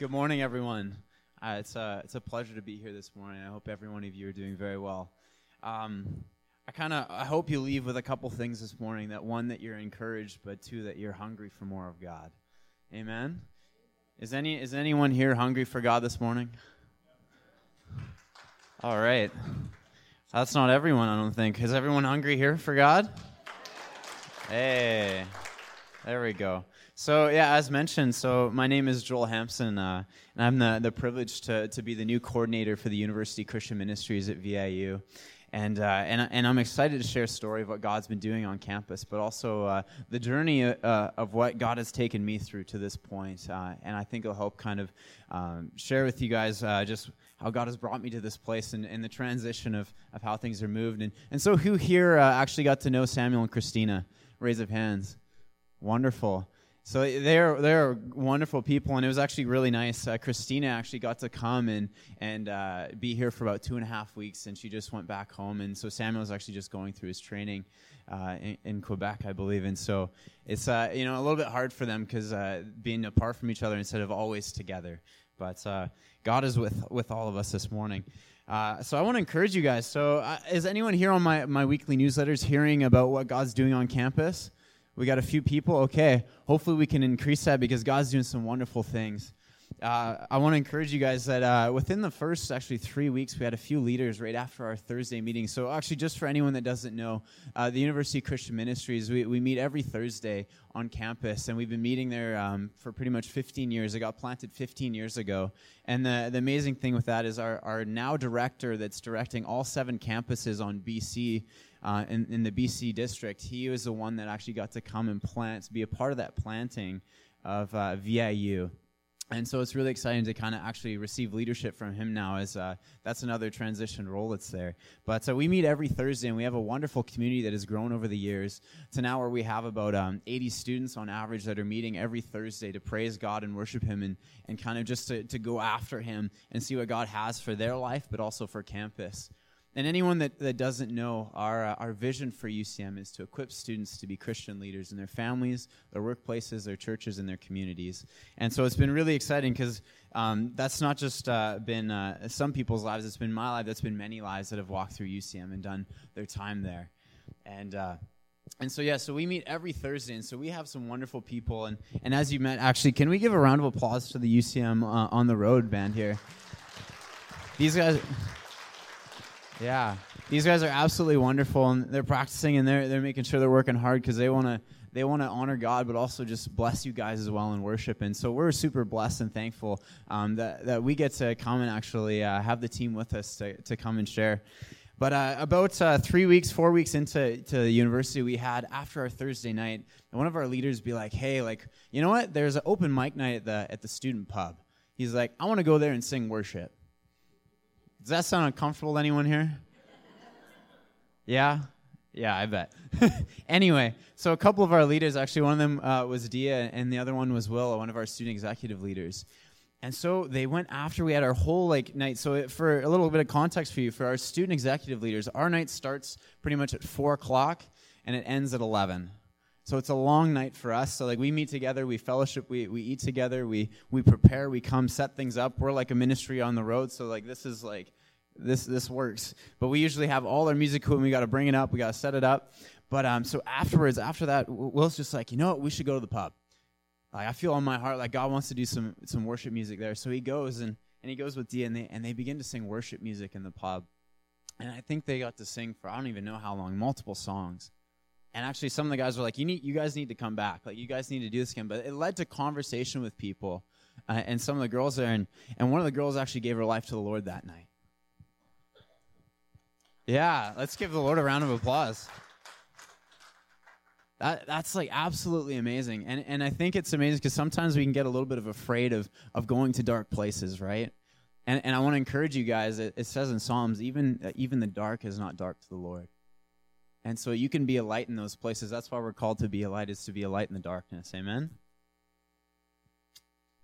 Good morning, everyone. Uh, it's, a, it's a pleasure to be here this morning. I hope every one of you are doing very well. Um, I kind of I hope you leave with a couple things this morning. That one, that you're encouraged, but two, that you're hungry for more of God. Amen. Is any is anyone here hungry for God this morning? All right. That's not everyone, I don't think. Is everyone hungry here for God? Hey, there we go. So yeah, as mentioned, so my name is Joel Hampson, uh, and I'm the, the privilege to, to be the new coordinator for the University Christian Ministries at VIU. And, uh, and, and I'm excited to share a story of what God's been doing on campus, but also uh, the journey uh, of what God has taken me through to this point. Uh, and I think it'll help kind of um, share with you guys uh, just how God has brought me to this place and, and the transition of, of how things are moved. And, and so, who here actually got to know Samuel and Christina? Raise of hands. Wonderful. So they're they're wonderful people, and it was actually really nice. Uh, Christina actually got to come and and uh, be here for about two and a half weeks, and she just went back home. And so Samuel was actually just going through his training uh, in, in, Quebec, I believe. And so it's uh, you know a little bit hard for them because uh, being apart from each other instead of always together. But uh, God is with with all of us this morning. so I want to encourage you guys. So is anyone here on my my weekly newsletters hearing about what God's doing on campus? We got a few people. Okay. Hopefully, we can increase that because God's doing some wonderful things. Uh, I want to encourage you guys that uh, within the first actually three weeks, we had a few leaders right after our Thursday meeting. So, actually, just for anyone that doesn't know, uh, the University Christian Ministries, we, we meet every Thursday on campus, and we've been meeting there um, for pretty much 15 years. It got planted 15 years ago. And the, the amazing thing with that is our, our now director that's directing all seven campuses on BC uh, in, in the BC district, he was the one that actually got to come and plant, be a part of that planting of uh, VIU. And so it's really exciting to kind of actually receive leadership from him now, as uh, that's another transition role that's there. But uh, we meet every Thursday, and we have a wonderful community that has grown over the years to now where we have about um, 80 students on average that are meeting every Thursday to praise God and worship Him and, and kind of just to, to go after Him and see what God has for their life, but also for campus. And anyone that, that doesn't know, our, uh, our vision for UCM is to equip students to be Christian leaders in their families, their workplaces, their churches, and their communities. And so it's been really exciting because um, that's not just uh, been uh, some people's lives, it's been my life, that's been many lives that have walked through UCM and done their time there. And, uh, and so, yeah, so we meet every Thursday, and so we have some wonderful people. And, and as you met, actually, can we give a round of applause to the UCM uh, on the road band here? These guys. Yeah, these guys are absolutely wonderful, and they're practicing and they're they're making sure they're working hard because they want to they want to honor God, but also just bless you guys as well in worship. And so we're super blessed and thankful um, that that we get to come and actually uh, have the team with us to to come and share. But uh, about uh, three weeks, four weeks into to the university, we had after our Thursday night, one of our leaders be like, "Hey, like you know what? There's an open mic night at the at the student pub." He's like, "I want to go there and sing worship." Does that sound uncomfortable to anyone here? Yeah? Yeah, I bet. anyway, so a couple of our leaders, actually, one of them uh, was Dia, and the other one was Will, one of our student executive leaders. And so they went after we had our whole like night. So it, for a little bit of context for you, for our student executive leaders, our night starts pretty much at four o'clock and it ends at eleven. So it's a long night for us. So like we meet together, we fellowship, we, we eat together, we we prepare, we come set things up. We're like a ministry on the road. So like this is like this this works. But we usually have all our music equipment. We got to bring it up. We got to set it up. But um, so afterwards, after that, Will's just like, you know what? We should go to the pub. Like I feel on my heart like God wants to do some some worship music there. So he goes and and he goes with Dia and they and they begin to sing worship music in the pub. And I think they got to sing for I don't even know how long, multiple songs. And actually, some of the guys were like, "You need, you guys need to come back. Like, you guys need to do this again." But it led to conversation with people, uh, and some of the girls there, and and one of the girls actually gave her life to the Lord that night. Yeah, let's give the Lord a round of applause. That, that's like absolutely amazing. And, and I think it's amazing because sometimes we can get a little bit of afraid of, of going to dark places, right? And, and I want to encourage you guys, it, it says in Psalms, even, uh, even the dark is not dark to the Lord. And so you can be a light in those places. That's why we're called to be a light, is to be a light in the darkness. Amen?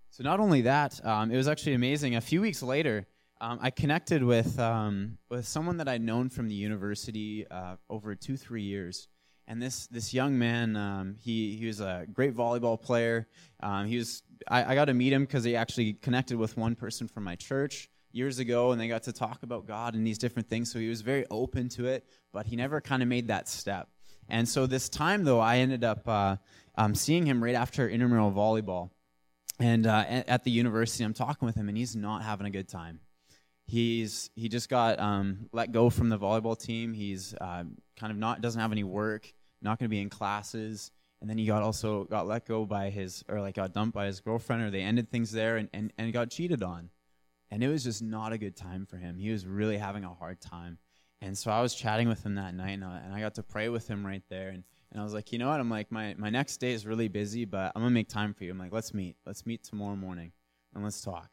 So not only that, um, it was actually amazing. A few weeks later, um, I connected with um, with someone that I'd known from the university uh, over two three years, and this this young man, um, he he was a great volleyball player. Um, he was I, I got to meet him because he actually connected with one person from my church years ago, and they got to talk about God and these different things. So he was very open to it, but he never kind of made that step. And so this time, though, I ended up uh, um, seeing him right after intramural volleyball, and uh, at the university, I'm talking with him, and he's not having a good time he's he just got um, let go from the volleyball team. He's uh, kind of not doesn't have any work not going to be in classes. And then he got also got let go by his, or like got dumped by his girlfriend, or they ended things there and, and, and got cheated on. And it was just not a good time for him. He was really having a hard time. And so I was chatting with him that night, and I, and I got to pray with him right there. And, and I was like, you know what? I'm like, my, my next day is really busy, but I'm going to make time for you. I'm like, let's meet. Let's meet tomorrow morning, and let's talk.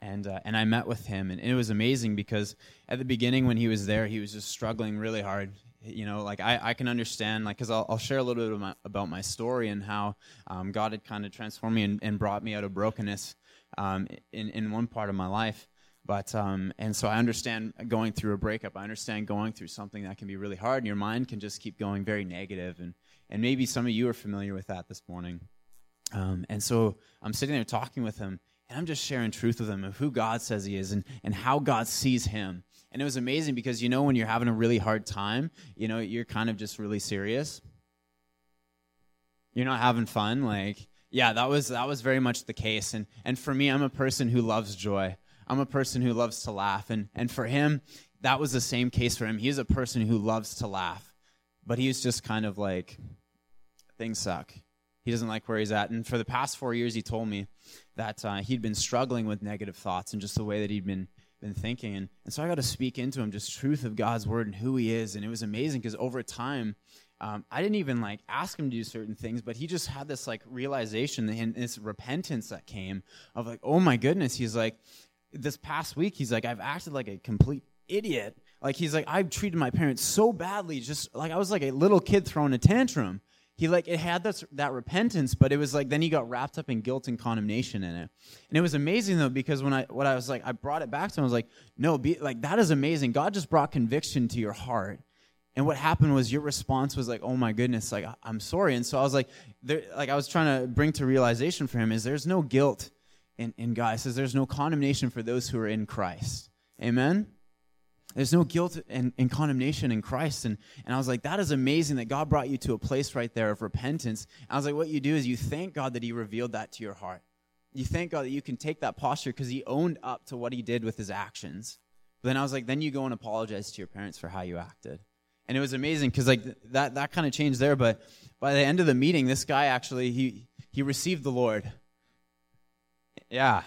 And, uh, and I met with him, and it was amazing because at the beginning when he was there, he was just struggling really hard you know like i, I can understand like because I'll, I'll, share a little bit my, about my story and how um, god had kind of transformed me and, and, brought me out of brokenness um, in, in one part of my life. But um, and so i understand going through a breakup. I understand going through something that can be really hard and your mind can just keep going very negative. And and maybe some of you are familiar with that this morning. Um, and so i'm sitting there talking with him and i'm just sharing truth with him of who god says he is and, and how god sees him. And it was amazing because you know when you're having a really hard time, you know, you're kind of just really serious. You're not having fun like yeah, that was that was very much the case and and for me I'm a person who loves joy. I'm a person who loves to laugh and and for him that was the same case for him. He's a person who loves to laugh. But he's just kind of like things suck. He doesn't like where he's at. And for the past four years, he told me that uh, he'd been struggling with negative thoughts and just the way that he'd been been thinking. And, and so I got to speak into him just truth of God's word and who he is. And it was amazing because over time, um, I didn't even like ask him to do certain things, but he just had this like realization and this repentance that came of like, oh my goodness. He's like, this past week, he's like, I've acted like a complete idiot. Like he's like, I've treated my parents so badly, just like I was like a little kid throwing a tantrum he like it had that that repentance but it was like then he got wrapped up in guilt and condemnation in it and it was amazing though because when i what i was like i brought it back to him i was like no be like that is amazing god just brought conviction to your heart and what happened was your response was like oh my goodness like i'm sorry and so i was like there like i was trying to bring to realization for him is there's no guilt in, in god it says there's no condemnation for those who are in christ amen there's no guilt and, and, condemnation in Christ. And, and I was like, that is amazing that God brought you to a place right there of repentance. And I was like, what you do is you thank God that He revealed that to your heart. You thank God that you can take that posture because He owned up to what He did with His actions. But then I was like, then you go and apologize to your parents for how you acted. And it was amazing because like that, that kind of changed there. But by the end of the meeting, this guy actually, he, he received the Lord. Yeah,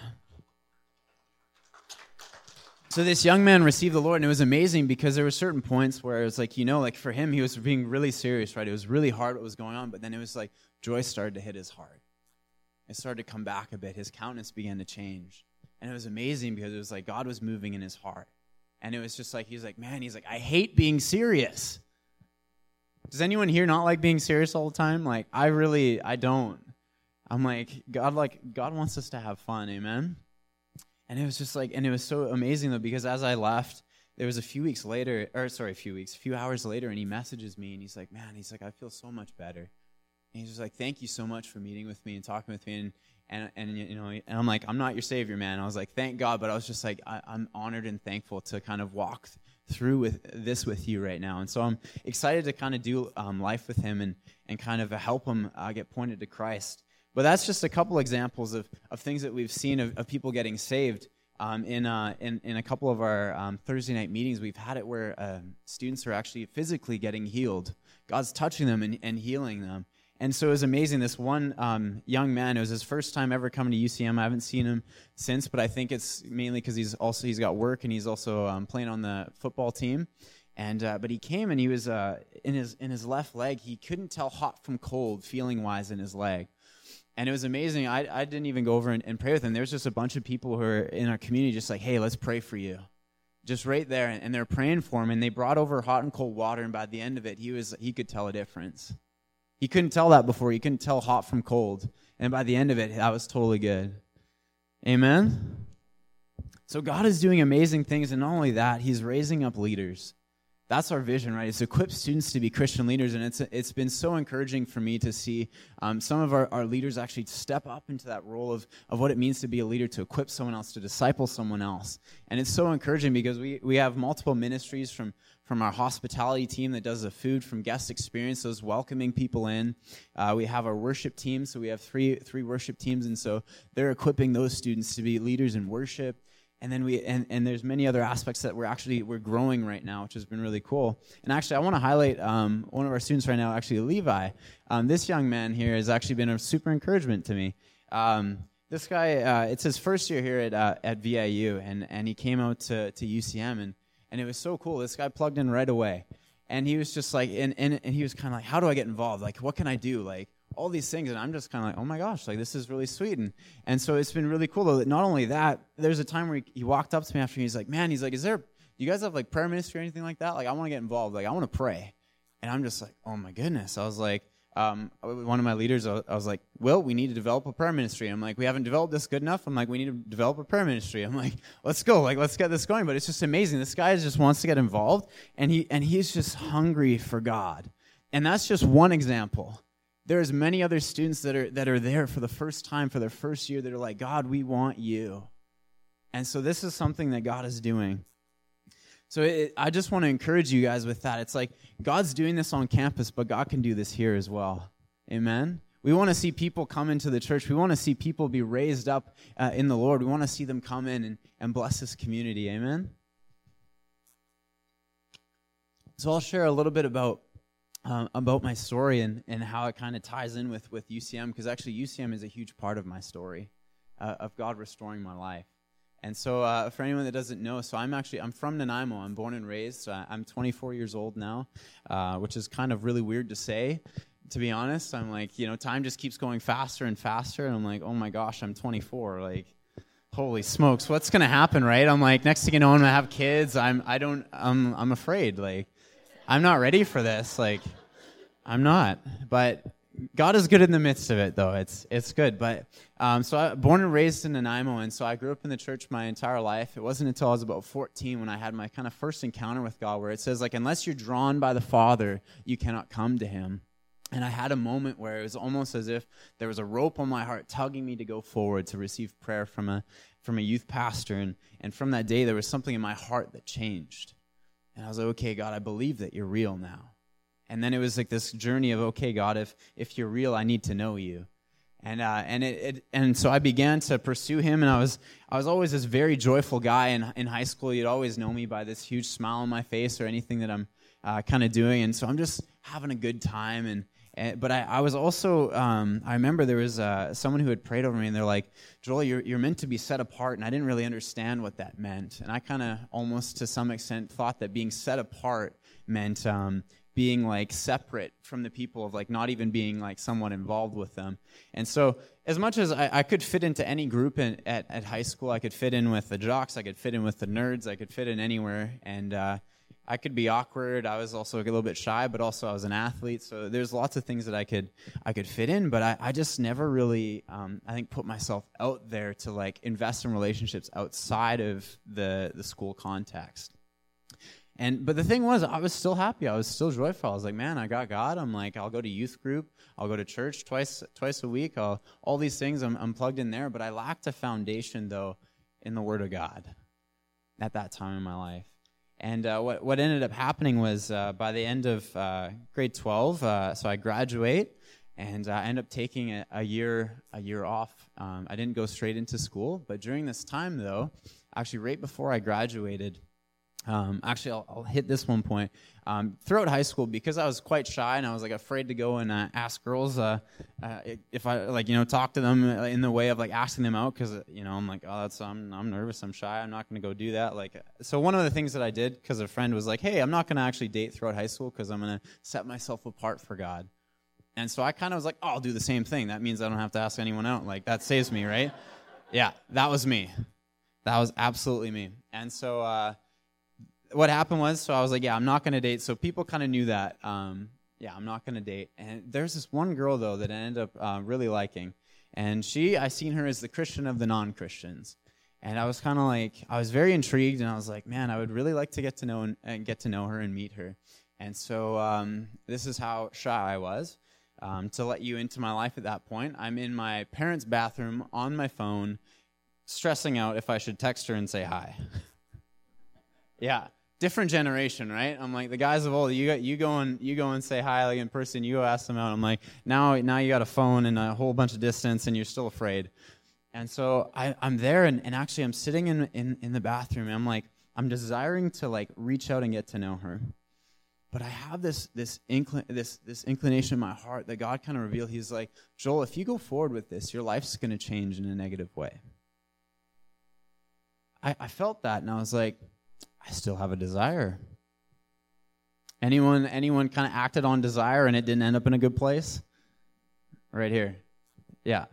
so this young man received the Lord, and it was amazing because there were certain points where it was like, you know, like for him, he was being really serious, right? It was really hard what was going on, but then it was like joy started to hit his heart. It started to come back a bit. His countenance began to change. And it was amazing because it was like God was moving in his heart. And it was just like, he's like, man, he's like, I hate being serious. Does anyone here not like being serious all the time? Like, I really, I don't. I'm like, God, like, God wants us to have fun, amen? And it was just like, and it was so amazing though, because as I left, there was a few weeks later, or sorry, a few weeks, a few hours later, and he messages me and he's like, man, he's like, I feel so much better. And he's just like, thank you so much for meeting with me and talking with me. And, and, and you know, and I'm like, I'm not your savior, man. I was like, thank God. But I was just like, I, am honored and thankful to kind of walk through with this with you right now. And so I'm excited to kind of do um, life with him and, and kind of help him uh, get pointed to Christ. But that's just a couple examples of, of things that we've seen of, of people getting saved. Um, in, uh, in, in a couple of our um, Thursday night meetings, we've had it where uh, students are actually physically getting healed. God's touching them and, and healing them. And so it was amazing. This one um, young man, it was his first time ever coming to UCM. I haven't seen him since, but I think it's mainly because he's also he's got work and he's also um, playing on the football team. And uh, but he came and he was uh, in his in his left leg. He couldn't tell hot from cold, feeling wise in his leg and it was amazing. I, I didn't even go over and, and pray with him. There was just a bunch of people who are in our community just like, hey, let's pray for you. Just right there. And, and they're praying for him. And they brought over hot and cold water. And by the end of it, he, was, he could tell a difference. He couldn't tell that before. He couldn't tell hot from cold. And by the end of it, that was totally good. Amen? So God is doing amazing things. And not only that, he's raising up leaders. that's our vision, right? Is equip students to be Christian leaders, and it's it's been so encouraging for me to see um, some of our, our leaders actually step up into that role of of what it means to be a leader, to equip someone else, to disciple someone else, and it's so encouraging because we we have multiple ministries from from our hospitality team that does the food, from guest experience, those welcoming people in. Uh, we have our worship team, so we have three three worship teams, and so they're equipping those students to be leaders in worship. And then we and, and there's many other aspects that we're actually we're growing right now which has been really cool. And actually i want to highlight um, one of our students right now actually levi. Um, this young man here has actually been a super encouragement to me. Um, this guy uh, it's his first year here at, uh, at viu and, and he came out to, to ucm and, and it was so cool. This guy plugged in right away. And he was just like and, and, and he was kind of like how do i get involved? Like what can i do? Like all these things, and I'm just kind of like, oh my gosh, like this is really sweet, and and so it's been really cool though. That not only that, there's a time where he, he walked up to me after, he's like, man, he's like, is there, you guys have like prayer ministry or anything like that? Like, I want to get involved, like I want to pray, and I'm just like, oh my goodness, I was like. Um, one of my leaders, I was like, "Well, we need to develop a prayer ministry." I'm like, "We haven't developed this good enough." I'm like, "We need to develop a prayer ministry." I'm like, "Let's go! Like, let's get this going." But it's just amazing. This guy just wants to get involved, and he and he's just hungry for God, and that's just one example there's many other students that are that are there for the first time for their first year that are like god we want you and so this is something that god is doing so it, i just want to encourage you guys with that. It's like god's doing this on campus but god can do this here as well. Amen? We want to see people come into the church. We want to see people be raised up uh, in the lord. We want to see them come in and, and bless this community. Amen? So i'll share a little bit about um, about my story and, and how it kind of ties in with, with UCM, because actually UCM is a huge part of my story uh, of God restoring my life. And so, uh, for anyone that doesn't know, so I'm actually I'm from Nanaimo. I'm born and raised. So I'm 24 years old now, uh, which is kind of really weird to say. To be honest, I'm like, you know, time just keeps going faster and faster, and I'm like, oh my gosh, I'm 24. Like, holy smokes, what's gonna happen, right? I'm like, next thing you know, I'm gonna have kids. I'm I don't I'm I'm afraid. Like, I'm not ready for this. Like, I'm not. But God is good in the midst of it, though. It's it's good. But um, so I born and raised in Nanaimo, and so I grew up in the church my entire life. It wasn't until I was about 14 when I had my kind of first encounter with God, where it says like, unless you're drawn by the Father, you cannot come to Him. And I had a moment where it was almost as if there was a rope on my heart tugging me to go forward to receive prayer from a from a youth pastor. And and from that day, there was something in my heart that changed. And I was like, okay, God, I believe that you're real now. And then it was like this journey of, okay, God, if, if you're real, I need to know you. And, uh, and, it, it, and so I began to pursue him, and I was, I was always this very joyful guy in, in high school. You'd always know me by this huge smile on my face or anything that I'm uh, kind of doing. And so I'm just having a good time. And, and but I, I was also, um, I remember there was uh, someone who had prayed over me, and they're like, Joel, you're, you're meant to be set apart. And I didn't really understand what that meant. And I kind of almost to some extent thought that being set apart meant um, being like separate from the people of like not even being like somewhat involved with them. And so as much as i, I could fit into any group in, at, at high school i could fit in with the jocks i could fit in with the nerds i could fit in anywhere. And uh, i could be awkward. I was also a little bit shy but also i was an athlete. So there's lots of things that i could i could fit in but i, I just never really um, i think put myself out there to like invest in relationships outside of the the school context and but the thing was, I was still happy. I was still joyful. I was like, man, I got God. I'm like, I'll go to youth group. I'll go to church twice twice a week. I'll, all these things, I'm, I'm plugged in there. But I lacked a foundation though in the Word of God at that time in my life. And uh, what what ended up happening was uh, by the end of uh, grade 12, uh, so I graduate and I end up taking a, a, year a year off. Um, I didn't go straight into school, but during this time though, actually right before I graduated um, actually, I'll, I'll, hit this one point. Um, throughout high school, because I was quite shy and I was like afraid to go and uh, ask girls uh, uh, if I like you know talk to them in the way of like asking them out because you know I'm like oh that's I'm I'm nervous. I'm shy. I'm not going to go do that. Like so one of the things that I did because a friend was like hey I'm not going to actually date throughout high school because I'm going to set myself apart for God. And so I kind of was like oh, I'll do the same thing. That means I don't have to ask anyone out. Like that saves me right? Yeah that was me. That was absolutely me. And so. What happened was, so I was like, yeah, I'm not going to date. So people kind of knew that. Um, yeah, I'm not going to date. And there's this one girl, though, that I ended up uh, really liking. And she, I seen her as the Christian of the non Christians. and I was kind of like, I was very intrigued, and I was like, man, I would really like to get to know and, and get to know her and meet her. And so um, this is how shy I was. Um, to let you into my life at that point, I'm in my parents' bathroom on my phone, stressing out if I should text her and say hi. yeah, different generation, right? I'm like the guys of old. You got you go and you go and say hi like in person. You go ask them out. I'm like now now you got a phone and a whole bunch of distance, and you're still afraid. And so I, am there, and, and actually I'm sitting in, in, in the bathroom, and I'm like, I'm desiring to like reach out and get to know her. But I have this this inclin- this this inclination in my heart that God kind of revealed. He's like, Joel, if you go forward with this, your life's going to change in a negative way. I, I felt that, and I was like, I still have a desire. Anyone anyone kind of acted on desire and it didn't end up in a good place? Right here. Yeah.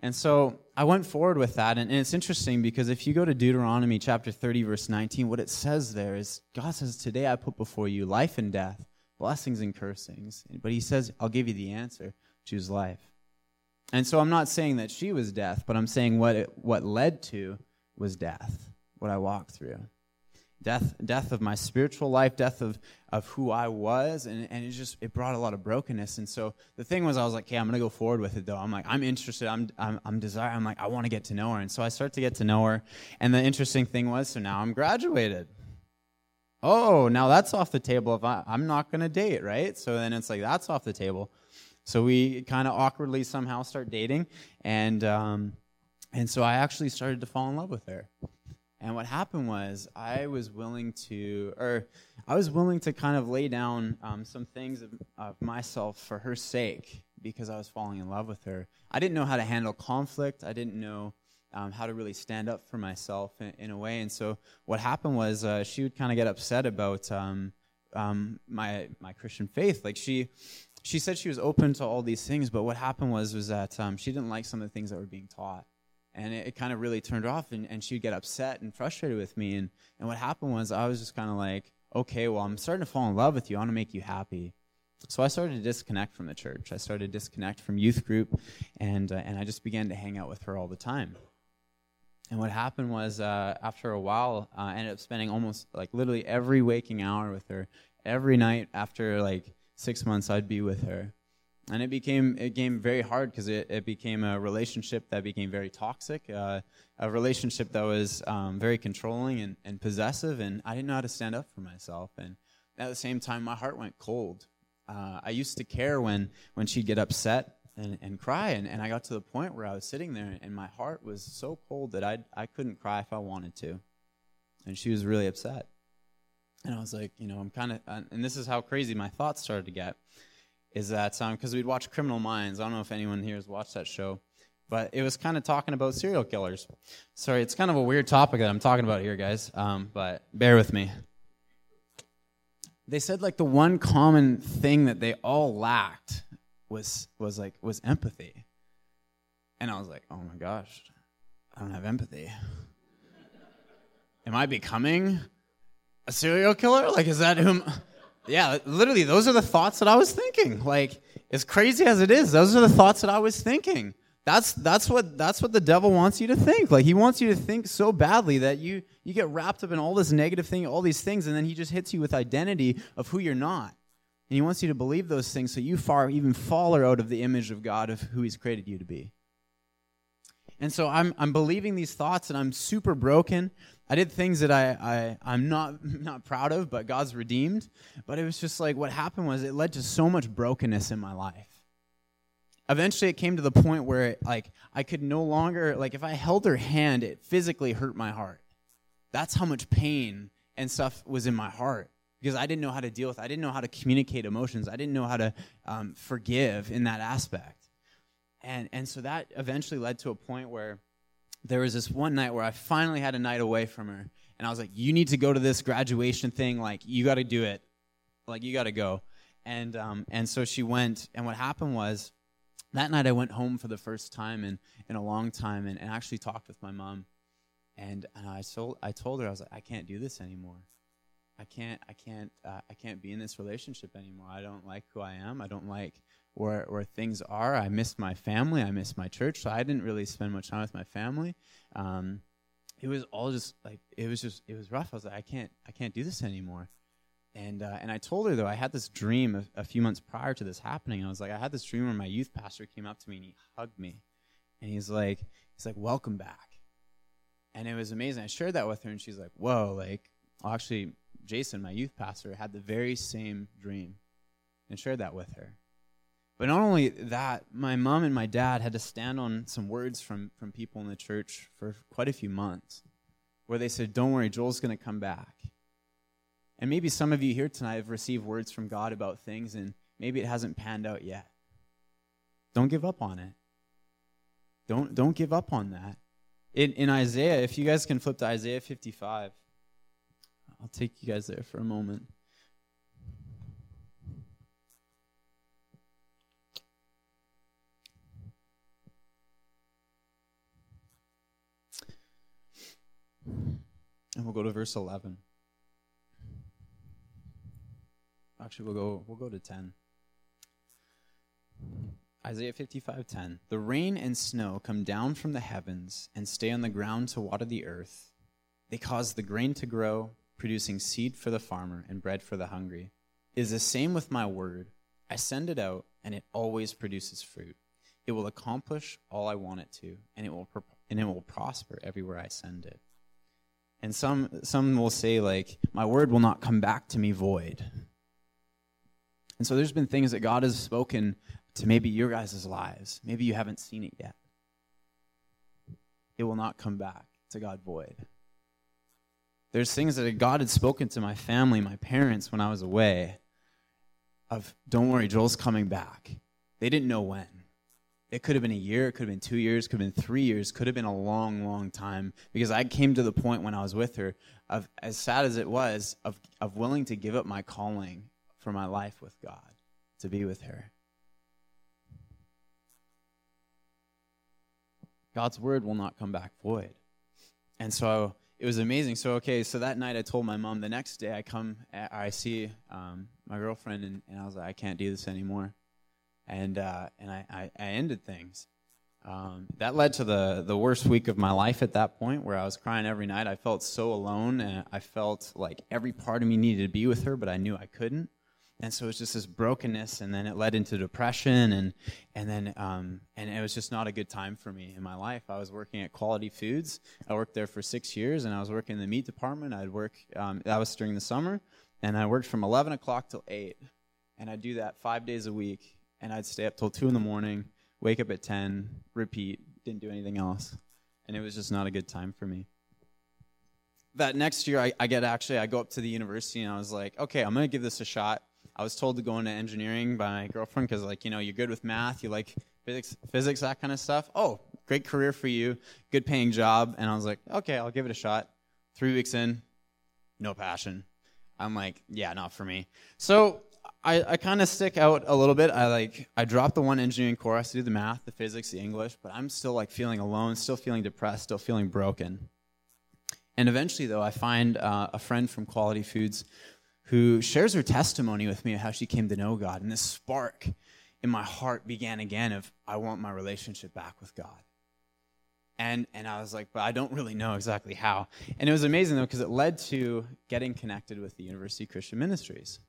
And so I went forward with that. And, and, it's interesting because if you go to Deuteronomy chapter 30, verse 19, what it says there is God says, Today I put before you life and death, blessings and cursings. But he says, I'll give you the answer choose life. And so I'm not saying that she was death, but I'm saying what, it, what led to was death, what I walked through death death of my spiritual life death of of who i was. And, and it just it brought a lot of brokenness. And so the thing was i was like okay i'm gonna go forward with it though. I'm like i'm interested. I'm i'm, I'm desiring i'm like i want to get to know her. And so i start to get to know her. And the interesting thing was so now i'm graduated. Oh now that's off the table if I, i'm not gonna date right? So then it's like that's off the table. So we kind of awkwardly somehow start dating. And um and so i actually started to fall in love with her and what happened was I was willing to, or I was willing to kind of lay down um, some things of, of, myself for her sake because I was falling in love with her. I didn't know how to handle conflict. I didn't know um, how to really stand up for myself in, in a way. And so what happened was uh, she would kind of get upset about um, um, my my Christian faith. Like she she said she was open to all these things, but what happened was was that um, she didn't like some of the things that were being taught and it, it kind of really turned off and, and she'd get upset and frustrated with me and, and what happened was i was just kind of like okay well i'm starting to fall in love with you i want to make you happy. So i started to disconnect from the church. I started to disconnect from youth group and, uh, and i just began to hang out with her all the time. And what happened was uh, after a while uh, i ended up spending almost like literally every waking hour with her. Every night after like six months i'd be with her and it became it became very hard because it, it became a relationship that became very toxic uh, a relationship that was um, very controlling and, and possessive and i didn't know how to stand up for myself. And at the same time my heart went cold. Uh, i used to care when when she'd get upset and, and cry and, and i got to the point where i was sitting there and my heart was so cold that i i couldn't cry if i wanted to. And she was really upset. And i was like you know i'm kind of and this is how crazy my thoughts started to get is that because um, we'd watch Criminal Minds. I don't know if anyone here has watched that show, but it was kind of talking about serial killers. Sorry, it's kind of a weird topic that I'm talking about here, guys, um, but bear with me. They said like the one common thing that they all lacked was was like was empathy, and I was like, oh my gosh, I don't have empathy. Am I becoming a serial killer? Like, is that whom? Yeah, literally, those are the thoughts that I was thinking. Like, as crazy as it is, those are the thoughts that I was thinking. That's that's what that's what the devil wants you to think. Like he wants you to think so badly that you you get wrapped up in all this negative thing, all these things, and then he just hits you with identity of who you're not. And he wants you to believe those things so you far even fall out of the image of God of who he's created you to be. And so I'm I'm believing these thoughts and I'm super broken. I did things that I, I I'm not not proud of, but God's redeemed. But it was just like what happened was it led to so much brokenness in my life. Eventually, it came to the point where like I could no longer like if I held her hand, it physically hurt my heart. That's how much pain and stuff was in my heart because I didn't know how to deal with. It. I didn't know how to communicate emotions. I didn't know how to um, forgive in that aspect. And and so that eventually led to a point where there was this one night where I finally had a night away from her, and I was like, "You need to go to this graduation thing. Like, you got to do it. Like, you got to go." And um, and so she went. And what happened was, that night I went home for the first time in in a long time, and, and actually talked with my mom. And, and I told I told her I was like, "I can't do this anymore. I can't I can't uh, I can't be in this relationship anymore. I don't like who I am. I don't like where where things are. I miss my family. I miss my church. So I didn't really spend much time with my family. Um, it was all just like it was just it was rough. I was like, I can't I can't do this anymore. And uh, and I told her though I had this dream a, a, few months prior to this happening. I was like, I had this dream where my youth pastor came up to me and he hugged me, and he's like, he's like, welcome back. And it was amazing. I shared that with her, and she's like, whoa, like, actually, Jason, my youth pastor, had the very same dream, and shared that with her. But not only that, my mom and my dad had to stand on some words from, from people in the church for quite a few months where they said, Don't worry, Joel's going to come back. And maybe some of you here tonight have received words from God about things, and maybe it hasn't panned out yet. Don't give up on it. Don't, don't give up on that. In, in Isaiah, if you guys can flip to Isaiah 55, I'll take you guys there for a moment. And we'll go to verse 11. Actually, we'll go we'll go to 10. Isaiah 55:10 The rain and snow come down from the heavens and stay on the ground to water the earth. They cause the grain to grow, producing seed for the farmer and bread for the hungry. It is the same with my word. I send it out and it always produces fruit. It will accomplish all I want it to, and it will and it will prosper everywhere I send it. And some some will say like my word will not come back to me void. And so there's been things that God has spoken to maybe your guys' lives. Maybe you haven't seen it yet. It will not come back to God void. There's things that God had spoken to my family, my parents when I was away of don't worry, Joel's coming back. They didn't know when. It could have been a year, it could have been two years, could have been three years, could have been a long, long time. Because I came to the point when I was with her of as sad as it was, of of willing to give up my calling for my life with God, to be with her. God's word will not come back void. And so it was amazing. So, okay, so that night I told my mom, the next day I come, I see um, my girlfriend, and, and I was like, I can't do this anymore and uh, and I, I, I, ended things. Um, that led to the the worst week of my life at that point, where I was crying every night. I felt so alone, and I felt like every part of me needed to be with her, but I knew I couldn't. And so it was just this brokenness, and then it led into depression, and and then um, and it was just not a good time for me in my life. I was working at Quality Foods. I worked there for six years, and I was working in the meat department. I'd work um, that was during the summer, and I worked from eleven o'clock till eight, and I'd do that five days a week and I'd stay up till two in the morning, wake up at ten, repeat, didn't do anything else, and it was just not a good time for me. That next year, I, I get actually I go up to the university and I was like, okay, I'm gonna give this a shot. I was told to go into engineering by my girlfriend because like you know you're good with math, you like physics, physics that kind of stuff. Oh, great career for you, good paying job, and I was like, okay, I'll give it a shot. Three weeks in, no passion. I'm like, yeah, not for me. So I, I kind of stick out a little bit. I like I dropped the one engineering course to do the math, the physics, the English, but I'm still like feeling alone, still feeling depressed, still feeling broken. And eventually, though, I find uh, a friend from Quality Foods who shares her testimony with me of how she came to know God, and this spark in my heart began again of I want my relationship back with God. And and I was like, but I don't really know exactly how. And it was amazing though because it led to getting connected with the University Christian Ministries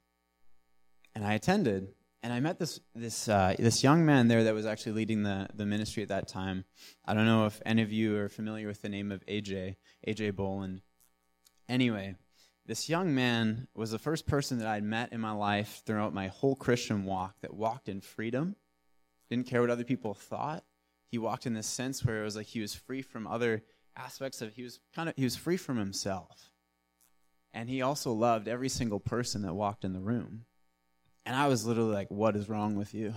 and I attended, and I met this this uh, this young man there that was actually leading the the ministry at that time. I don't know if any of you are familiar with the name of AJ AJ Boland. Anyway, this young man was the first person that I'd met in my life throughout my whole Christian walk that walked in freedom, didn't care what other people thought. He walked in this sense where it was like he was free from other aspects of he was kind of he was free from himself. And he also loved every single person that walked in the room. And I was literally like, What is wrong with you?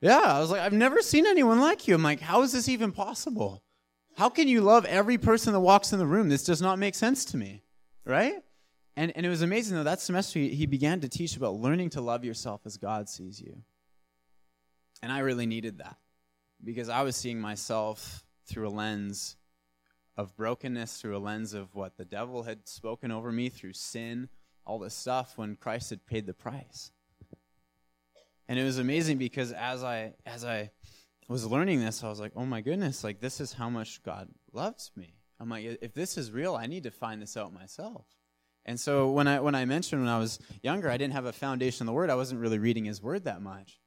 Yeah, I was like, I've never seen anyone like you. I'm like, How is this even possible? How can you love every person that walks in the room? This does not make sense to me, right? And, and it was amazing, though, that semester he, he began to teach about learning to love yourself as God sees you. And I really needed that because I was seeing myself through a lens of brokenness, through a lens of what the devil had spoken over me, through sin, all this stuff when Christ had paid the price. And it was amazing because as I as I was learning this, I was like, "Oh my goodness, like this is how much God loves me. I'm like, if this is real, I need to find this out myself. And so when I when I mentioned when I was younger, I didn't have a foundation in the Word. I wasn't really reading His Word that much.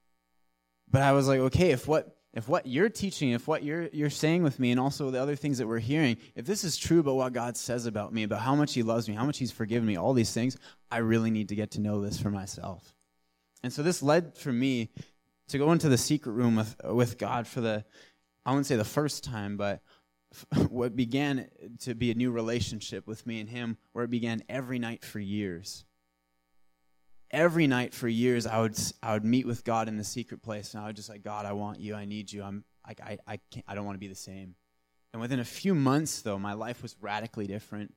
But I was like, okay, if what if what you're teaching, if what you're you're saying with me, and also the other things that we're hearing, if this is true about what God says about me, about how much He loves me, how much He's forgiven me, all these things, I really need to get to know this for myself. And so this led for me to go into the secret room with with God for the I wouldn't say the first time, but what began to be a new relationship with me and him, where it began every night for years. Every night for years, I would I would meet with God in the secret place, and I would just like, God, I want you, I need you. I'm I I can't, I don't want to be the same. And within a few months, though, my life was radically different.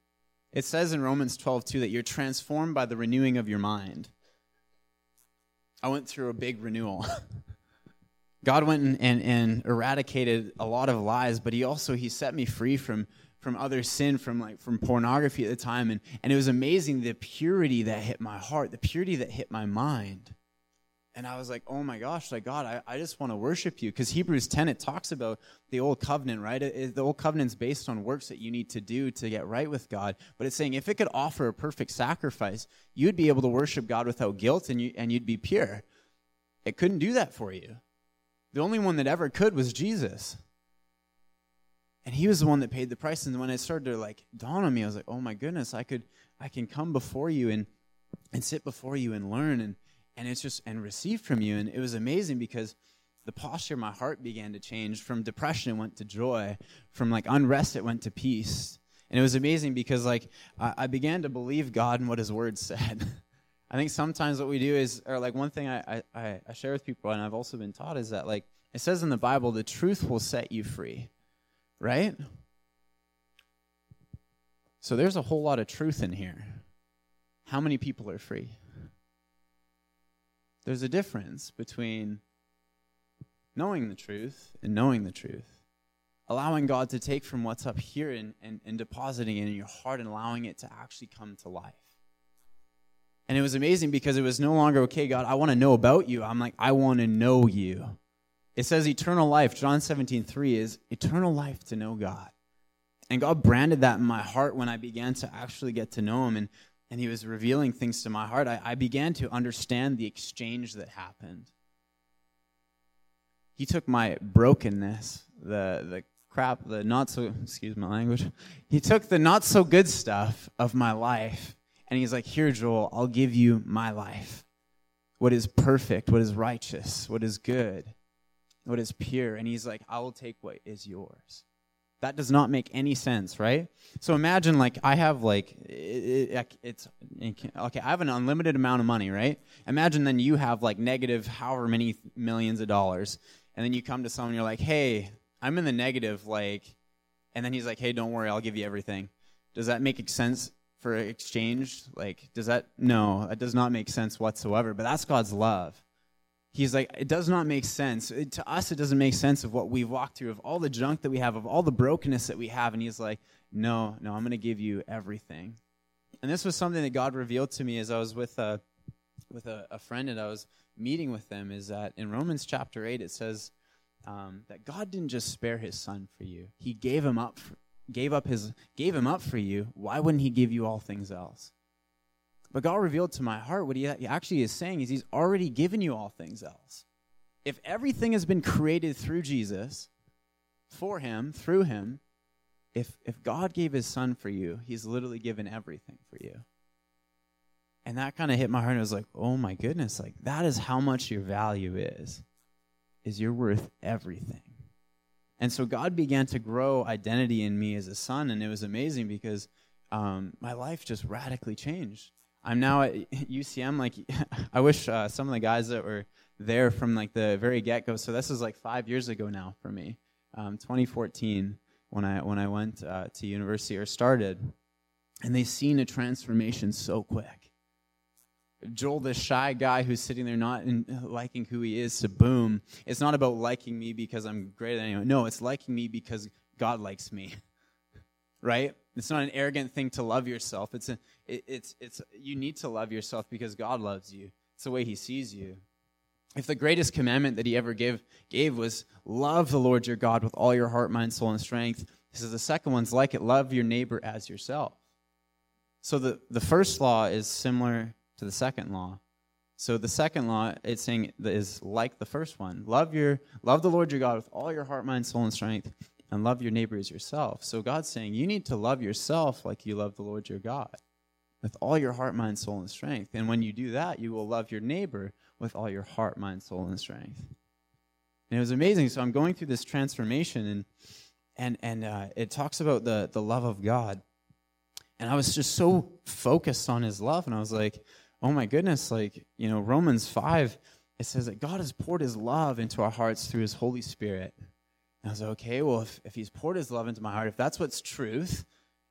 It says in Romans 12 too that you're transformed by the renewing of your mind. I went through a big renewal. God went and, and, and, eradicated a lot of lies, but he also he set me free from from other sin, from like from pornography at the time. And, and it was amazing the purity that hit my heart, the purity that hit my mind. And I was like, oh my gosh, like God, I, I just want to worship you. Because Hebrews 10, it talks about the old covenant, right? It, it, the old covenant's based on works that you need to do to get right with God. But it's saying if it could offer a perfect sacrifice, you'd be able to worship God without guilt and, you, and you'd be pure. It couldn't do that for you. The only one that ever could was Jesus. And he was the one that paid the price. And when it started to like dawn on me, I was like, oh my goodness, I could I can come before you and and sit before you and learn and and it's just and receive from you. And it was amazing because the posture of my heart began to change. From depression it went to joy. From like unrest it went to peace. And it was amazing because like I, I began to believe God and what his word said. I think sometimes what we do is, or like one thing I, I, I share with people, and I've also been taught, is that like it says in the Bible, the truth will set you free, right? So there's a whole lot of truth in here. How many people are free? There's a difference between knowing the truth and knowing the truth. Allowing God to take from what's up here and, and, and depositing it in your heart and allowing it to actually come to life. And it was amazing because it was no longer, okay, God, I want to know about you. I'm like, I want to know you. It says eternal life. John 17, 3 is eternal life to know God. And God branded that in my heart when I began to actually get to know Him. And, and He was revealing things to my heart. I, I began to understand the exchange that happened. He took my brokenness, the, the crap, the not so, excuse my language. He took the not so good stuff of my life and he's like, Here, Joel, I'll give you my life. What is perfect, what is righteous, what is good, what is pure. And he's like, I will take what is yours. That does not make any sense, right? So imagine, like, I have, like, it, it, it's, okay, I have an unlimited amount of money, right? Imagine then you have, like, negative however many millions of dollars. And then you come to someone, you're like, hey, I'm in the negative, like, and then he's like, hey, don't worry, I'll give you everything. Does that make sense? for exchange like does that no that does not make sense whatsoever but that's god's love he's like it does not make sense. It, to us it doesn't make sense of what we've walked through of all the junk that we have of all the brokenness that we have. And he's like no no i'm going to give you everything. And this was something that god revealed to me as i was with a with a, a friend and i was meeting with them is that in romans chapter 8 it says um, that god didn't just spare his son for you. He gave him up for, gave up his gave him up for you, why wouldn't he give you all things else? But God revealed to my heart what he actually is saying is he's already given you all things else. If everything has been created through Jesus, for him, through him, if if God gave his son for you, he's literally given everything for you. And that kind of hit my heart. I was like, oh my goodness, like that is how much your value is. Is you're worth everything. And so God began to grow identity in me as a son, and it was amazing because um, my life just radically changed. I'm now at UCM. Like, I wish uh, some of the guys that were there from like the very get go. So this is like five years ago now for me, um, 2014 when I when I went uh, to university or started, and they've seen a transformation so quick. Joel, the shy guy who's sitting there not in, liking who he is, to boom. It's not about liking me because I'm greater than anyone. No, it's liking me because God likes me. right? It's not an arrogant thing to love yourself. It's a, it, it's it's you need to love yourself because God loves you. It's the way He sees you. If the greatest commandment that He ever gave gave was love the Lord your God with all your heart, mind, soul, and strength, He says the second one's like it love your neighbor as yourself. So the, the first law is similar to the second law. So the second law, it's saying is like the first one. Love your love the Lord your God with all your heart, mind, soul, and strength, and love your neighbor as yourself. So God's saying you need to love yourself like you love the Lord your God with all your heart, mind, soul, and strength. And when you do that, you will love your neighbor with all your heart, mind, soul, and strength. And it was amazing. So I'm going through this transformation, and and and uh, it talks about the the love of God. And I was just so focused on His love, and I was like, oh my goodness, like you know, Romans five. It says that God has poured His love into our hearts through His Holy Spirit. And I was like, okay, well, if, if He's poured His love into my heart, if that's what's truth,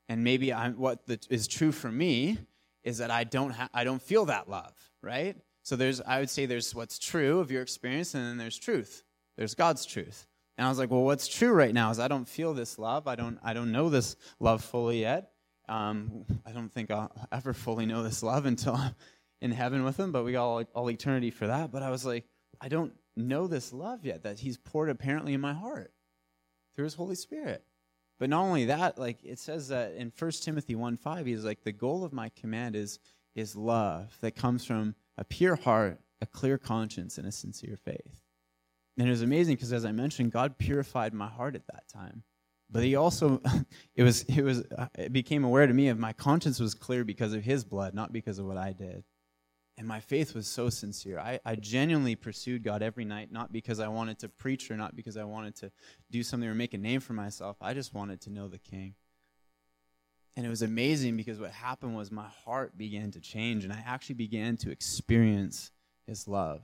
and maybe I'm, what the, is true for me is that I don't ha- I don't feel that love, right? So there's I would say there's what's true of your experience, and then there's truth. There's God's truth. And I was like, well, what's true right now is I don't feel this love. I don't I don't know this love fully yet. Um, I don't think I'll ever fully know this love until I'm in heaven with Him. But we got all, all eternity for that. But I was like, I don't know this love yet that He's poured apparently in my heart through His Holy Spirit. But not only that, like it says that in 1 Timothy 1 5, he's like, the goal of my command is, is love that comes from a pure heart, a clear conscience, and a sincere faith. And it was amazing because, as I mentioned, God purified my heart at that time. But He also, it was, it was, uh, it became aware to me of my conscience was clear because of His blood, not because of what I did. And my faith was so sincere. I, I genuinely pursued God every night, not because I wanted to preach or not because I wanted to do something or make a name for myself. I just wanted to know the King. And it was amazing because what happened was my heart began to change and I actually began to experience His love.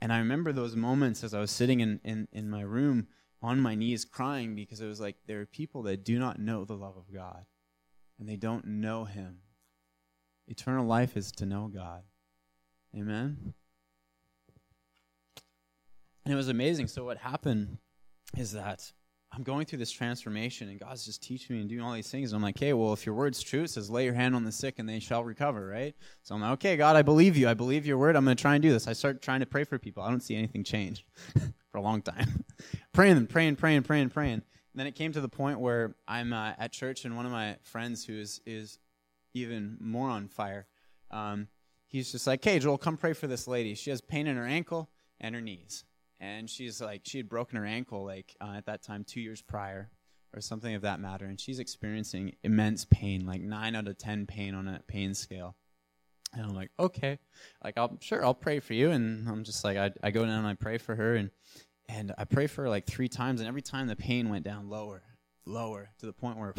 And I remember those moments as I was sitting in, in, in my room on my knees crying because it was like there are people that do not know the love of God and they don't know Him Eternal life is to know God. Amen. And it was amazing. So, what happened is that I'm going through this transformation, and God's just teaching me and doing all these things. And I'm like, hey, well, if your word's true, it says, lay your hand on the sick and they shall recover, right? So I'm like, okay, God, I believe you. I believe your word. I'm going to try and do this. I start trying to pray for people. I don't see anything change for a long time. praying and praying, praying, praying, praying. And then it came to the point where I'm uh, at church, and one of my friends who is, is even more on fire. Um, he's just like, hey, Joel, come pray for this lady. She has pain in her ankle and her knees. And she's like, she had broken her ankle like uh, at that time two years prior or something of that matter. And she's experiencing immense pain, like nine out of 10 pain on a pain scale. And I'm like, okay, like I'll sure I'll pray for you. And I'm just like, I, I go down and I pray for her, and and I pray for her like three times, and every time the pain went down lower, lower to the point where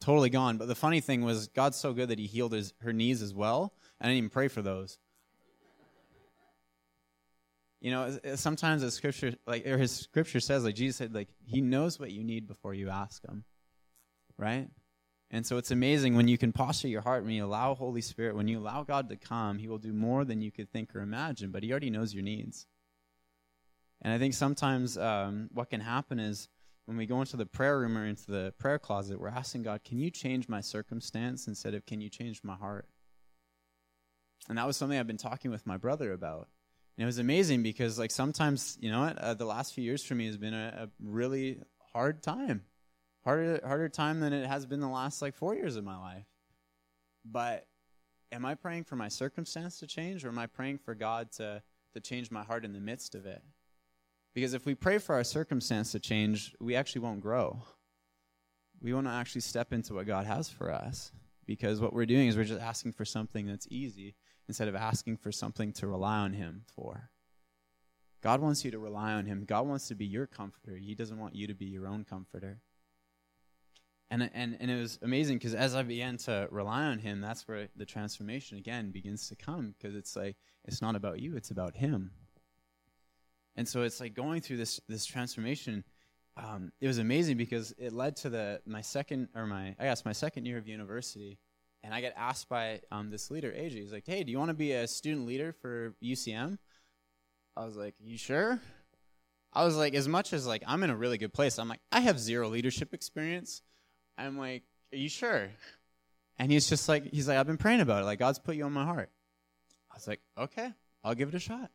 totally gone. But the funny thing was, God's so good that He healed his, her knees as well. I didn't even pray for those. You know, sometimes the scripture, like or His scripture says, like Jesus said, like He knows what you need before you ask Him, right? And so it's amazing when you can posture your heart, when you allow Holy Spirit, when you allow God to come, He will do more than you could think or imagine. But He already knows your needs. And I think sometimes um, what can happen is when we go into the prayer room or into the prayer closet, we're asking God, can you change my circumstance instead of can you change my heart? And that was something I've been talking with my brother about. And it was amazing because, like, sometimes, you know what, uh, the last few years for me has been a, a really hard time. Harder, harder time than it has been the last, like, four years of my life. But am I praying for my circumstance to change or am I praying for God to, to change my heart in the midst of it? Because if we pray for our circumstance to change, we actually won't grow. We won't actually step into what God has for us. Because what we're doing is we're just asking for something that's easy instead of asking for something to rely on Him for. God wants you to rely on Him. God wants to be your comforter. He doesn't want you to be your own comforter. And, and, and it was amazing because as I began to rely on Him, that's where the transformation again begins to come because it's like, it's not about you, it's about Him. And so it's like going through this this transformation. Um, it was amazing because it led to the my second or my I guess my second year of university, and I get asked by um, this leader AJ. He's like, "Hey, do you want to be a student leader for UCM?" I was like, "You sure?" I was like, as much as like I'm in a really good place, I'm like, I have zero leadership experience. I'm like, "Are you sure?" And he's just like, he's like, I've been praying about it. Like God's put you on my heart. I was like, okay, I'll give it a shot.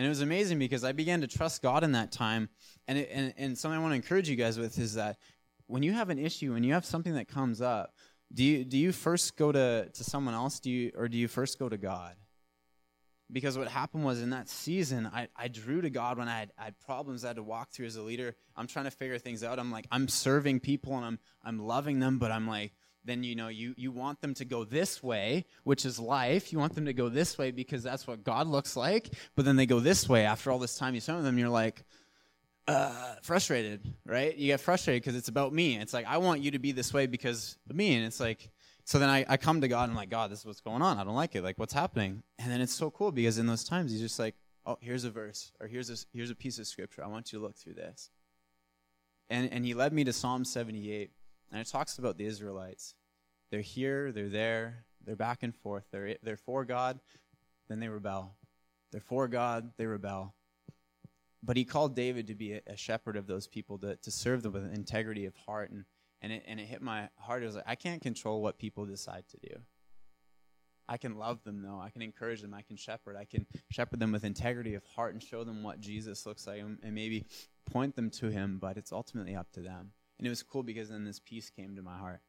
And it was amazing because I began to trust God in that time. And, it, and, and something I want to encourage you guys with is that when you have an issue, when you have something that comes up, do you do you first go to to someone else? Do you or do you first go to God? Because what happened was in that season, I, I drew to God when I had, I had problems I had to walk through as a leader. I'm trying to figure things out. I'm like, I'm serving people and I'm I'm loving them, but I'm like, then you know you you want them to go this way which is life. You want them to go this way because that's what god looks like. But then they go this way after all this time you spend with them you're like uh, frustrated right? You get frustrated because it's about me. It's like i want you to be this way because of me. And it's like so then I, I come to god and i'm like god this is what's going on. I don't like it. Like what's happening? And then it's so cool because in those times he's just like oh here's a verse or here's a, here's a piece of scripture. I want you to look through this. And and he led me to psalm 78 and it talks about the Israelites. They're here, they're there, they're back and forth. They're, they're for God, then they rebel. They're for God, they rebel. But he called David to be a, a shepherd of those people, to, to serve them with integrity of heart. And, and, it, and it hit my heart. It was like, I can't control what people decide to do. I can love them, though. I can encourage them. I can shepherd. I can shepherd them with integrity of heart and show them what Jesus looks like and, and maybe point them to him, but it's ultimately up to them. And it was cool because then this peace came to my heart.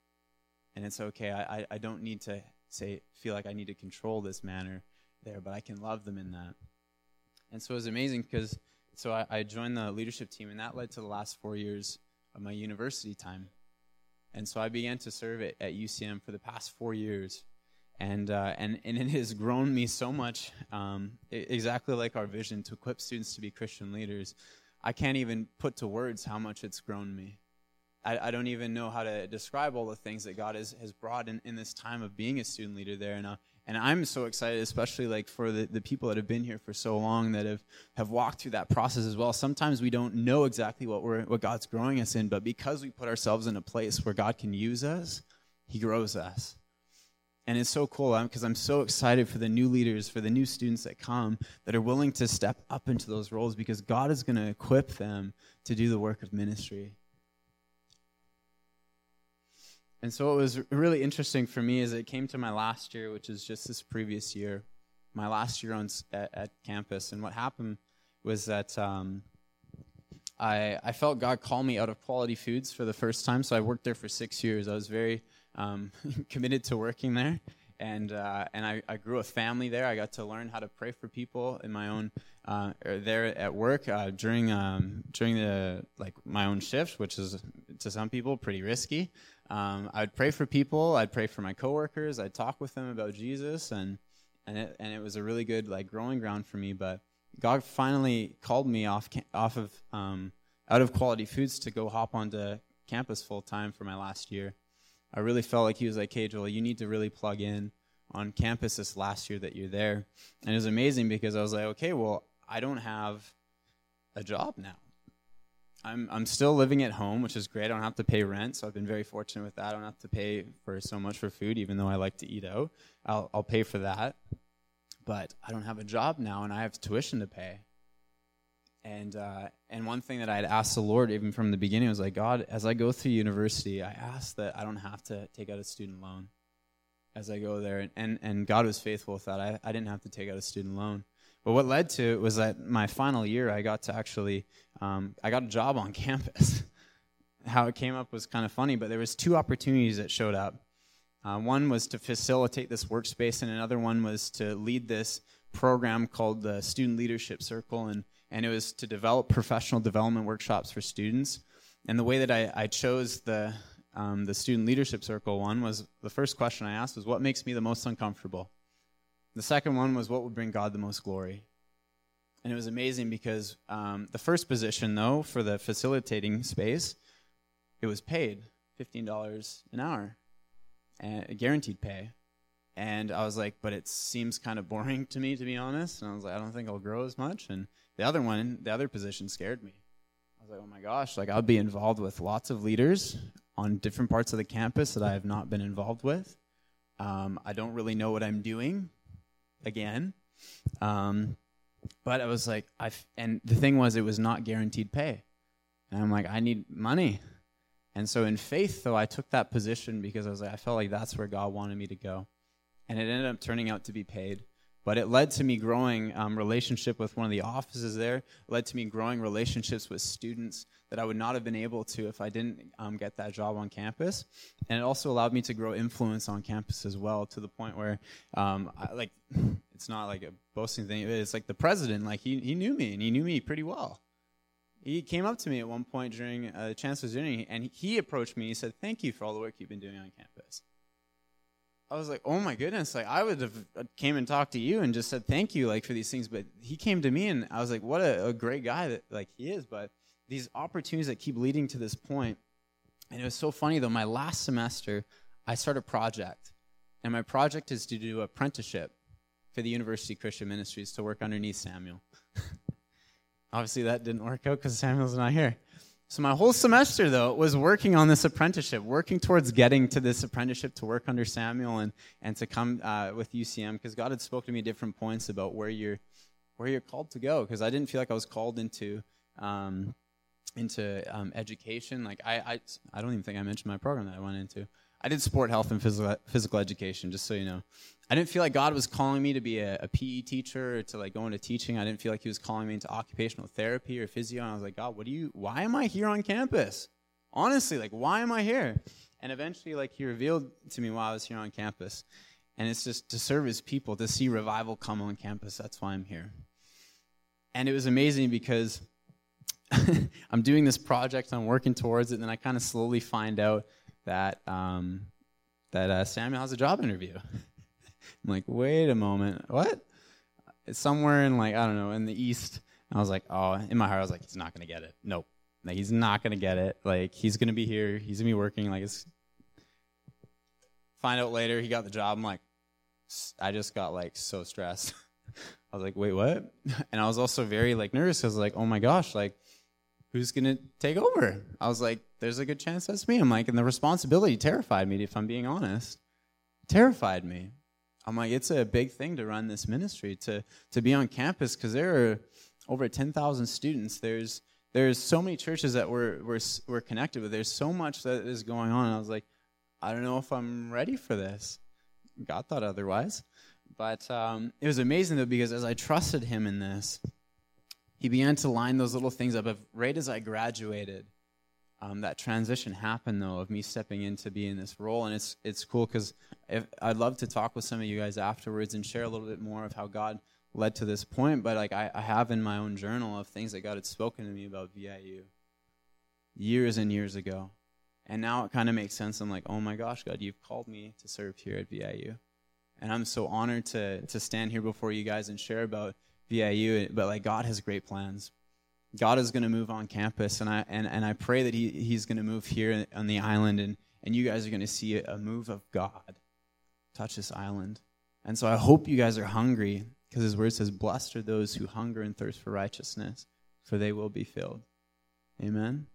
And it's okay. I, I don't need to say feel like I need to control this manner there, but I can love them in that. And so it was amazing because so I, I joined the leadership team, and that led to the last four years of my university time. And so I began to serve at, at UCM for the past four years. And, uh, and, and it has grown me so much, um, exactly like our vision to equip students to be Christian leaders. I can't even put to words how much it's grown me. I, I, don't even know how to describe all the things that God has, has brought in, in this time of being a student leader there. And, uh, and I'm so excited, especially like for the, the people that have been here for so long that have, have walked through that process as well. Sometimes we don't know exactly what we're, what God's growing us in, but because we put ourselves in a place where God can use us, he grows us. And it's so cool because I'm so excited for the new leaders, for the new students that come that are willing to step up into those roles because God is going to equip them to do the work of ministry. And so what was really interesting for me is it came to my last year, which is just this previous year, my last year on at, at campus. And what happened was that um, I I felt God call me out of Quality Foods for the first time. So I worked there for six years. I was very um, committed to working there, and uh, and I, I grew a family there. I got to learn how to pray for people in my own uh, there at work uh, during um, during the like my own shift, which is to some people pretty risky. Um, I'd pray for people. I'd pray for my coworkers. I'd talk with them about Jesus, and and it, and it was a really good like growing ground for me. But God finally called me off off of um, out of quality foods to go hop onto campus full time for my last year. I really felt like He was like, "Hey, Joel, you need to really plug in on campus this last year that you're there." And it was amazing because I was like, "Okay, well, I don't have a job now." I'm I'm still living at home, which is great. I don't have to pay rent, so I've been very fortunate with that. I don't have to pay for so much for food, even though I like to eat out. I'll I'll pay for that, but I don't have a job now, and I have tuition to pay. And uh, and one thing that I had asked the Lord even from the beginning was like, God, as I go through university, I ask that I don't have to take out a student loan as I go there, and and, and God was faithful with that. I I didn't have to take out a student loan. But what led to it was that my final year, I got to actually, um, I got a job on campus. How it came up was kind of funny, but there was two opportunities that showed up. Uh, one was to facilitate this workspace, and another one was to lead this program called the Student Leadership Circle, and and it was to develop professional development workshops for students. And the way that I, I chose the um, the Student Leadership Circle one was the first question I asked was, "What makes me the most uncomfortable?" The second one was what would bring God the most glory. And it was amazing because um, the first position, though, for the facilitating space, it was paid $15 an hour, and guaranteed pay. And I was like, but it seems kind of boring to me, to be honest. And I was like, I don't think I'll grow as much. And the other one, the other position scared me. I was like, oh my gosh, like I'll be involved with lots of leaders on different parts of the campus that I have not been involved with. Um, I don't really know what I'm doing again. Um, but I was like, I and the thing was, it was not guaranteed pay, and I'm like, I need money, and so in faith, though, I took that position because I was like, I felt like that's where God wanted me to go, and it ended up turning out to be paid. But it led to me growing um, relationship with one of the offices there. It led to me growing relationships with students that I would not have been able to if I didn't um, get that job on campus. And it also allowed me to grow influence on campus as well, to the point where, um, I, like, it's not like a boasting thing. It's like the president, like he he knew me and he knew me pretty well. He came up to me at one point during uh, chancellor's dinner, and he approached me. He said, "Thank you for all the work you've been doing on campus." I was like, oh my goodness, like I would have uh, came and talked to you and just said thank you, like for these things. But he came to me and I was like, what a, a great guy that like he is. But these opportunities that keep leading to this point, and it was so funny though. My last semester, I started a project, and my project is to do apprenticeship for the University Christian Ministries to work underneath Samuel. Obviously, that didn't work out because Samuel's not here. So my whole semester though was working on this apprenticeship, working towards getting to this apprenticeship to work under Samuel and and to come uh, with UCM because God had spoken to me at different points about where you're where you're called to go because I didn't feel like I was called into um, into um, education. Like I, I I don't even think I mentioned my program that I went into. I did sport, health, and physical physical education. Just so you know, I didn't feel like God was calling me to be a, a, PE teacher or to like go into teaching. I didn't feel like He was calling me into occupational therapy or physio. And I was like, God, what do you? Why am I here on campus? Honestly, like, why am I here? And eventually, like, He revealed to me why I was here on campus, and it's just to serve His people, to see revival come on campus. That's why I'm here. And it was amazing because I'm doing this project, I'm working towards it, and then I kind of slowly find out that um, that uh, Samuel has a job interview. I'm like, wait a moment, what? It's somewhere in like I don't know in the east. And I was like, oh, in my heart, I was like, he's not gonna get it. Nope, like he's not gonna get it. Like he's gonna be here. He's gonna be working. Like it's. Find out later he got the job. I'm like, I just got like so stressed. I was like, wait, what? And I was also very like nervous. Was like, oh my gosh, like who's to take over? I was like, there's a good chance that's me. I'm like, and the responsibility terrified me, if I'm being honest. Terrified me. I'm like, it's a big thing to run this ministry, to, to be on campus, because there are over 10,000 students. There's, there's so many churches that we're, we're, we're connected with. There's so much that is going on. I was like, I don't know if I'm ready for this. God thought otherwise. But um, it was amazing, though, because as I trusted Him in this, he began to line those little things up. Right as I graduated, um, that transition happened though of me stepping in to be in this role, and it's it's cool because I'd love to talk with some of you guys afterwards and share a little bit more of how God led to this point. But like I, I have in my own journal of things that God had spoken to me about VIU years and years ago, and now it kind of makes sense. I'm like, oh my gosh, God, you've called me to serve here at VIU, and I'm so honored to to stand here before you guys and share about VIU, but like God has great plans. God is going to move on campus, and I and, and I pray that he, He's going to move here on the island, and, and you guys are going to see a move of God touch this island. And so I hope you guys are hungry, because His word says, "Blessed are those who hunger and thirst for righteousness, for they will be filled." Amen.